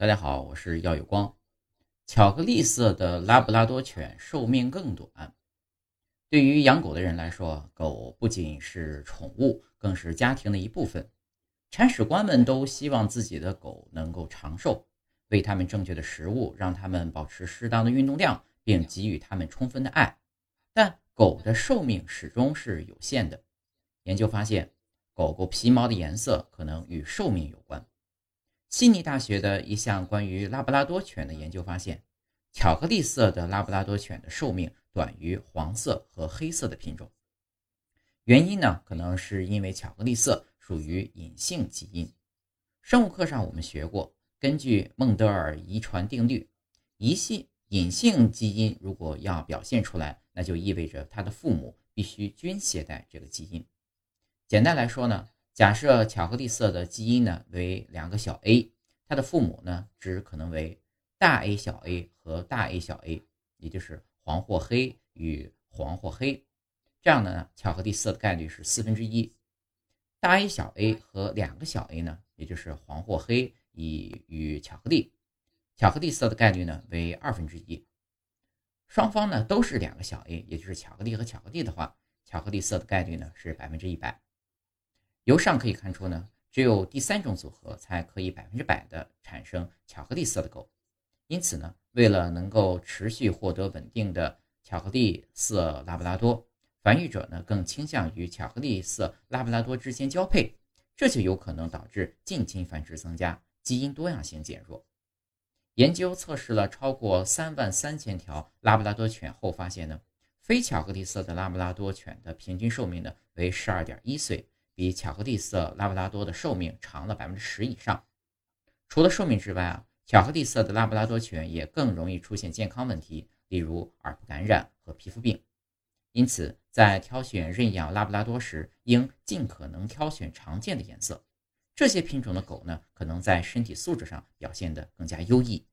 大家好，我是耀有光。巧克力色的拉布拉多犬寿命更短。对于养狗的人来说，狗不仅是宠物，更是家庭的一部分。铲屎官们都希望自己的狗能够长寿，喂它们正确的食物，让它们保持适当的运动量，并给予它们充分的爱。但狗的寿命始终是有限的。研究发现，狗狗皮毛的颜色可能与寿命有关。悉尼大学的一项关于拉布拉多犬的研究发现，巧克力色的拉布拉多犬的寿命短于黄色和黑色的品种。原因呢，可能是因为巧克力色属于隐性基因。生物课上我们学过，根据孟德尔遗传定律，一系隐性基因如果要表现出来，那就意味着它的父母必须均携带这个基因。简单来说呢。假设巧克力色的基因呢为两个小 a，它的父母呢只可能为大 A 小 a 和大 A 小 a，也就是黄或黑与黄或黑。这样的呢，巧克力色的概率是四分之一。大 A 小 a 和两个小 a 呢，也就是黄或黑以与巧克力，巧克力色的概率呢为二分之一。双方呢都是两个小 a，也就是巧克力和巧克力的话，巧克力色的概率呢是百分之一百。由上可以看出呢，只有第三种组合才可以百分之百的产生巧克力色的狗。因此呢，为了能够持续获得稳定的巧克力色拉布拉多，繁育者呢更倾向于巧克力色拉布拉多之间交配，这就有可能导致近亲繁殖增加，基因多样性减弱。研究测试了超过三万三千条拉布拉多犬后发现呢，非巧克力色的拉布拉多犬的平均寿命呢为十二点一岁。比巧克力色拉布拉多的寿命长了百分之十以上。除了寿命之外啊，巧克力色的拉布拉多犬也更容易出现健康问题，例如耳部感染和皮肤病。因此，在挑选认养拉布拉多时，应尽可能挑选常见的颜色。这些品种的狗呢，可能在身体素质上表现得更加优异。